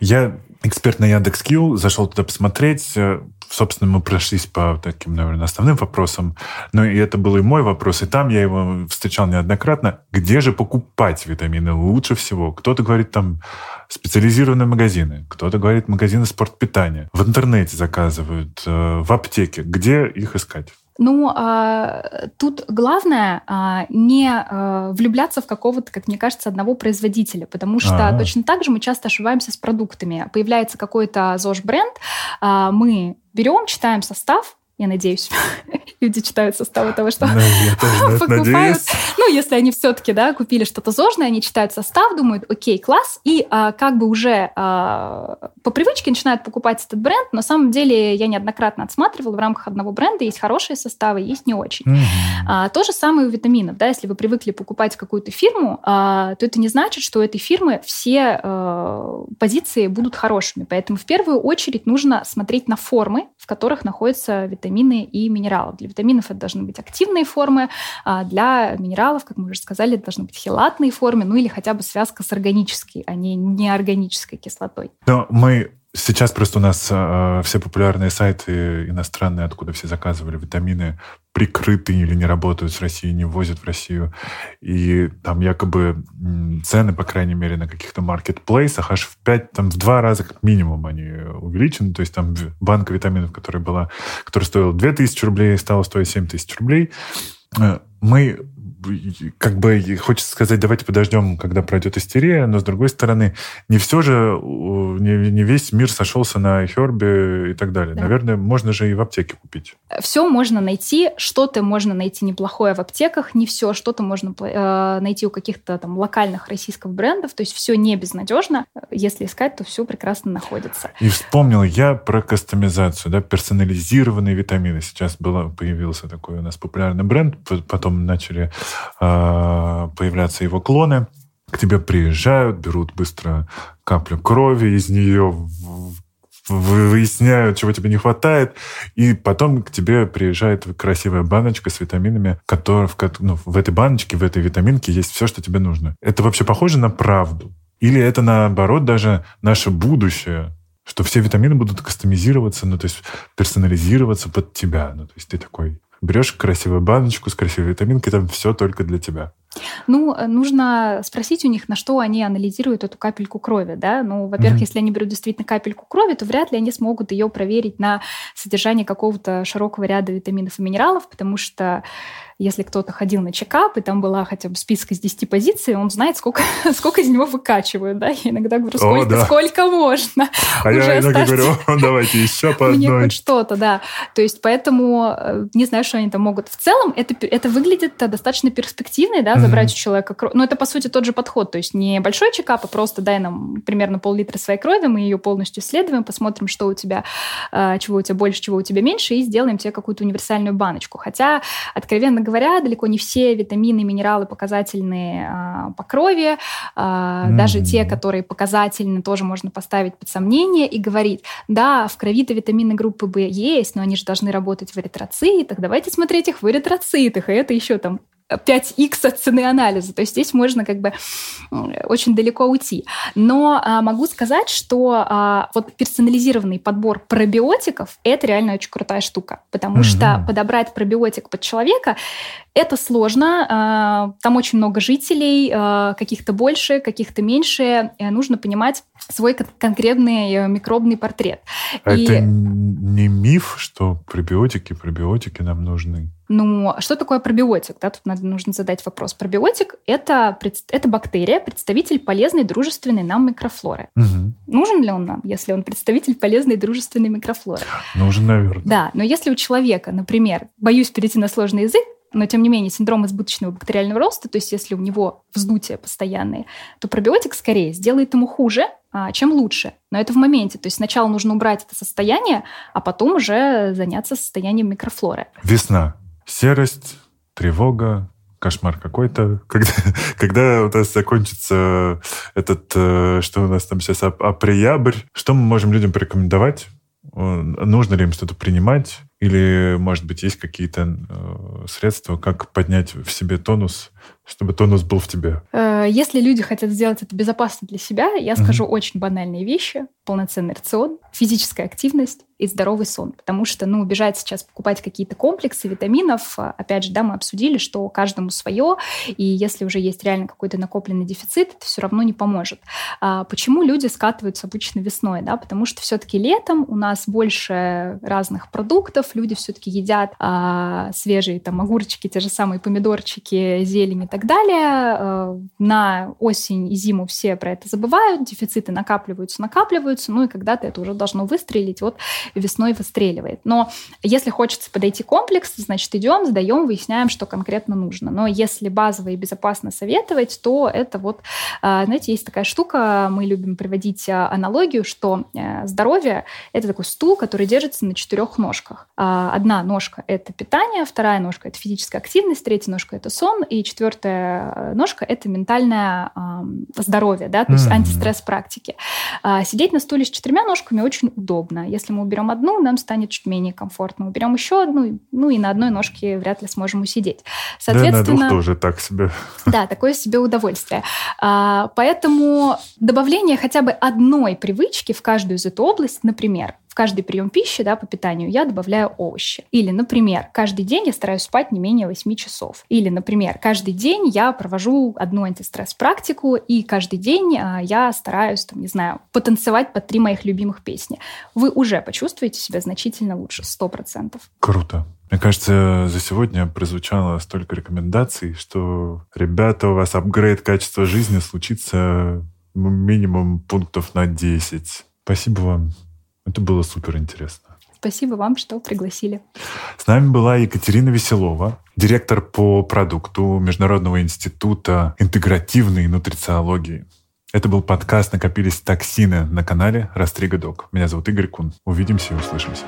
Я эксперт на Яндекс.Кью, зашел туда посмотреть. Э, собственно, мы прошлись по таким, наверное, основным вопросам. Но и это был и мой вопрос, и там я его встречал неоднократно. Где же покупать витамины лучше всего? Кто-то говорит там специализированные магазины, кто-то говорит магазины спортпитания. В интернете заказывают, э, в аптеке. Где их искать? Ну, а, тут главное а, не а, влюбляться в какого-то, как мне кажется, одного производителя, потому что А-а-а. точно так же мы часто ошибаемся с продуктами. Появляется какой-то ЗОЖ-бренд, а, мы берем, читаем состав, я надеюсь, [LAUGHS] люди читают составы того, что [LAUGHS] покупают. Ну, если они все-таки, да, купили что-то зожное, они читают состав, думают, окей, класс, и а, как бы уже а, по привычке начинают покупать этот бренд. На самом деле я неоднократно отсматривала в рамках одного бренда, есть хорошие составы, есть не очень. А, то же самое у витаминов, да, если вы привыкли покупать какую-то фирму, а, то это не значит, что у этой фирмы все а, позиции будут хорошими. Поэтому в первую очередь нужно смотреть на формы, в которых находятся витамины витамины и минералов. Для витаминов это должны быть активные формы, а для минералов, как мы уже сказали, это должны быть хелатные формы, ну или хотя бы связка с органической, а не неорганической кислотой. Но мы Сейчас просто у нас э, все популярные сайты иностранные, откуда все заказывали витамины, прикрыты или не работают с Россией, не ввозят в Россию. И там якобы цены, по крайней мере, на каких-то маркетплейсах аж в 5, там в два раза как минимум они увеличены. То есть там банка витаминов, которая была, которая стоила 2000 рублей, стала стоить 7000 рублей. Э, мы как бы хочется сказать, давайте подождем, когда пройдет истерия, но с другой стороны, не все же, не, не весь мир сошелся на Хербе и так далее. Да. Наверное, можно же и в аптеке купить. Все можно найти, что-то можно найти неплохое в аптеках, не все, что-то можно э, найти у каких-то там локальных российских брендов, то есть все не безнадежно. Если искать, то все прекрасно находится. И вспомнил я про кастомизацию, да, персонализированные витамины. Сейчас было, появился такой у нас популярный бренд, потом начали э, появляться его клоны. К тебе приезжают, берут быстро каплю крови из нее, выясняют, чего тебе не хватает, и потом к тебе приезжает красивая баночка с витаминами, которая в, ну, в этой баночке, в этой витаминке есть все, что тебе нужно. Это вообще похоже на правду? Или это, наоборот, даже наше будущее, что все витамины будут кастомизироваться, ну, то есть персонализироваться под тебя. Ну, то есть ты такой берешь красивую баночку с красивой витаминкой, там все только для тебя. Ну, э, нужно спросить у них, на что они анализируют эту капельку крови, да. Ну, во-первых, mm-hmm. если они берут действительно капельку крови, то вряд ли они смогут ее проверить на содержание какого-то широкого ряда витаминов и минералов, потому что если кто-то ходил на чекап, и там была хотя бы список из 10 позиций, он знает, сколько, [LAUGHS] сколько из него выкачивают, да? Я иногда говорю, сколько, О, да. сколько можно. А Уже я иногда говорю, [LAUGHS] давайте еще по одной. Мне хоть что-то, да. То есть поэтому э, не знаю, что они там могут. В целом это, это выглядит достаточно перспективно, да, забрать у человека кровь. Но это, по сути, тот же подход. То есть не большой чекап, а просто дай нам примерно пол-литра своей крови, мы ее полностью исследуем, посмотрим, что у тебя, э, чего у тебя больше, чего у тебя меньше, и сделаем тебе какую-то универсальную баночку. Хотя, откровенно говоря, далеко не все витамины и минералы показательные а, по крови. А. Даже те, которые показательны, тоже можно поставить под сомнение и говорить, да, в крови-то витамины группы В есть, но они же должны работать в эритроцитах, давайте смотреть их в эритроцитах, и это еще там 5х от цены анализа. То есть здесь можно как бы очень далеко уйти. Но а, могу сказать, что а, вот персонализированный подбор пробиотиков – это реально очень крутая штука. Потому mm-hmm. что подобрать пробиотик под человека – это сложно. А, там очень много жителей, а, каких-то больше, каких-то меньше. Нужно понимать свой конкретный э, микробный портрет. А И... Это не миф, что пробиотики, пробиотики нам нужны? Ну, что такое пробиотик? Да, тут надо, нужно задать вопрос. Пробиотик это, это бактерия, представитель полезной, дружественной нам микрофлоры. Угу. Нужен ли он нам, если он представитель полезной, дружественной микрофлоры? Нужен, наверное. Да, но если у человека, например, боюсь перейти на сложный язык, но тем не менее синдром избыточного бактериального роста, то есть если у него вздутие постоянные, то пробиотик скорее сделает ему хуже, а, чем лучше. Но это в моменте. То есть сначала нужно убрать это состояние, а потом уже заняться состоянием микрофлоры. Весна серость, тревога, кошмар какой-то. [LAUGHS] Когда, когда у нас закончится этот, э, что у нас там сейчас, апреябрь, что мы можем людям порекомендовать? Нужно ли им что-то принимать? Или, может быть, есть какие-то э, средства, как поднять в себе тонус, чтобы тонус был в тебе? Э, если люди хотят сделать это безопасно для себя, я скажу mm-hmm. очень банальные вещи. Полноценный рацион, физическая активность и здоровый сон. Потому что, ну, убежать сейчас покупать какие-то комплексы витаминов, э, опять же, да, мы обсудили, что каждому свое, и если уже есть реально какой-то накопленный дефицит, это все равно не поможет. А почему люди скатываются обычно весной, да? Потому что все-таки летом у нас больше разных продуктов, люди все-таки едят а, свежие там огурчики, те же самые помидорчики, зелень и так далее. А, на осень и зиму все про это забывают, дефициты накапливаются, накапливаются, ну и когда-то это уже должно выстрелить, вот весной выстреливает. Но если хочется подойти комплекс, значит, идем, сдаем, выясняем, что конкретно нужно. Но если базово и безопасно советовать, то это вот, а, знаете, есть такая штука, мы любим приводить а, аналогию, что э, здоровье – это такой стул, который держится на четырех ножках. Одна ножка – это питание, вторая ножка – это физическая активность, третья ножка – это сон, и четвертая э, ножка – это ментальное здоровье, да, то есть mm-hmm. антистресс-практики. А, сидеть на стуле с четырьмя ножками очень удобно. Если мы уберем одну, нам станет чуть менее комфортно. Уберем еще одну, ну и на одной ножке вряд ли сможем усидеть. Соответственно, да, на двух тоже так себе. [LAUGHS] Да, такое себе удовольствие. А, поэтому добавление хотя бы одной привычки в каждую из эту область, например, в каждый прием пищи да, по питанию я добавляю овощи. Или, например, каждый день я стараюсь спать не менее 8 часов. Или, например, каждый день я провожу одну антистресс-практику, и каждый день а, я стараюсь, там, не знаю, потанцевать под три моих любимых песни. Вы уже почувствуете себя значительно лучше, 100%. Круто. Мне кажется, за сегодня прозвучало столько рекомендаций, что, ребята, у вас апгрейд качества жизни случится минимум пунктов на 10. Спасибо вам. Это было супер интересно. Спасибо вам, что пригласили. С нами была Екатерина Веселова, директор по продукту Международного института интегративной нутрициологии. Это был подкаст «Накопились токсины» на канале Растрига Док. Меня зовут Игорь Кун. Увидимся и услышимся.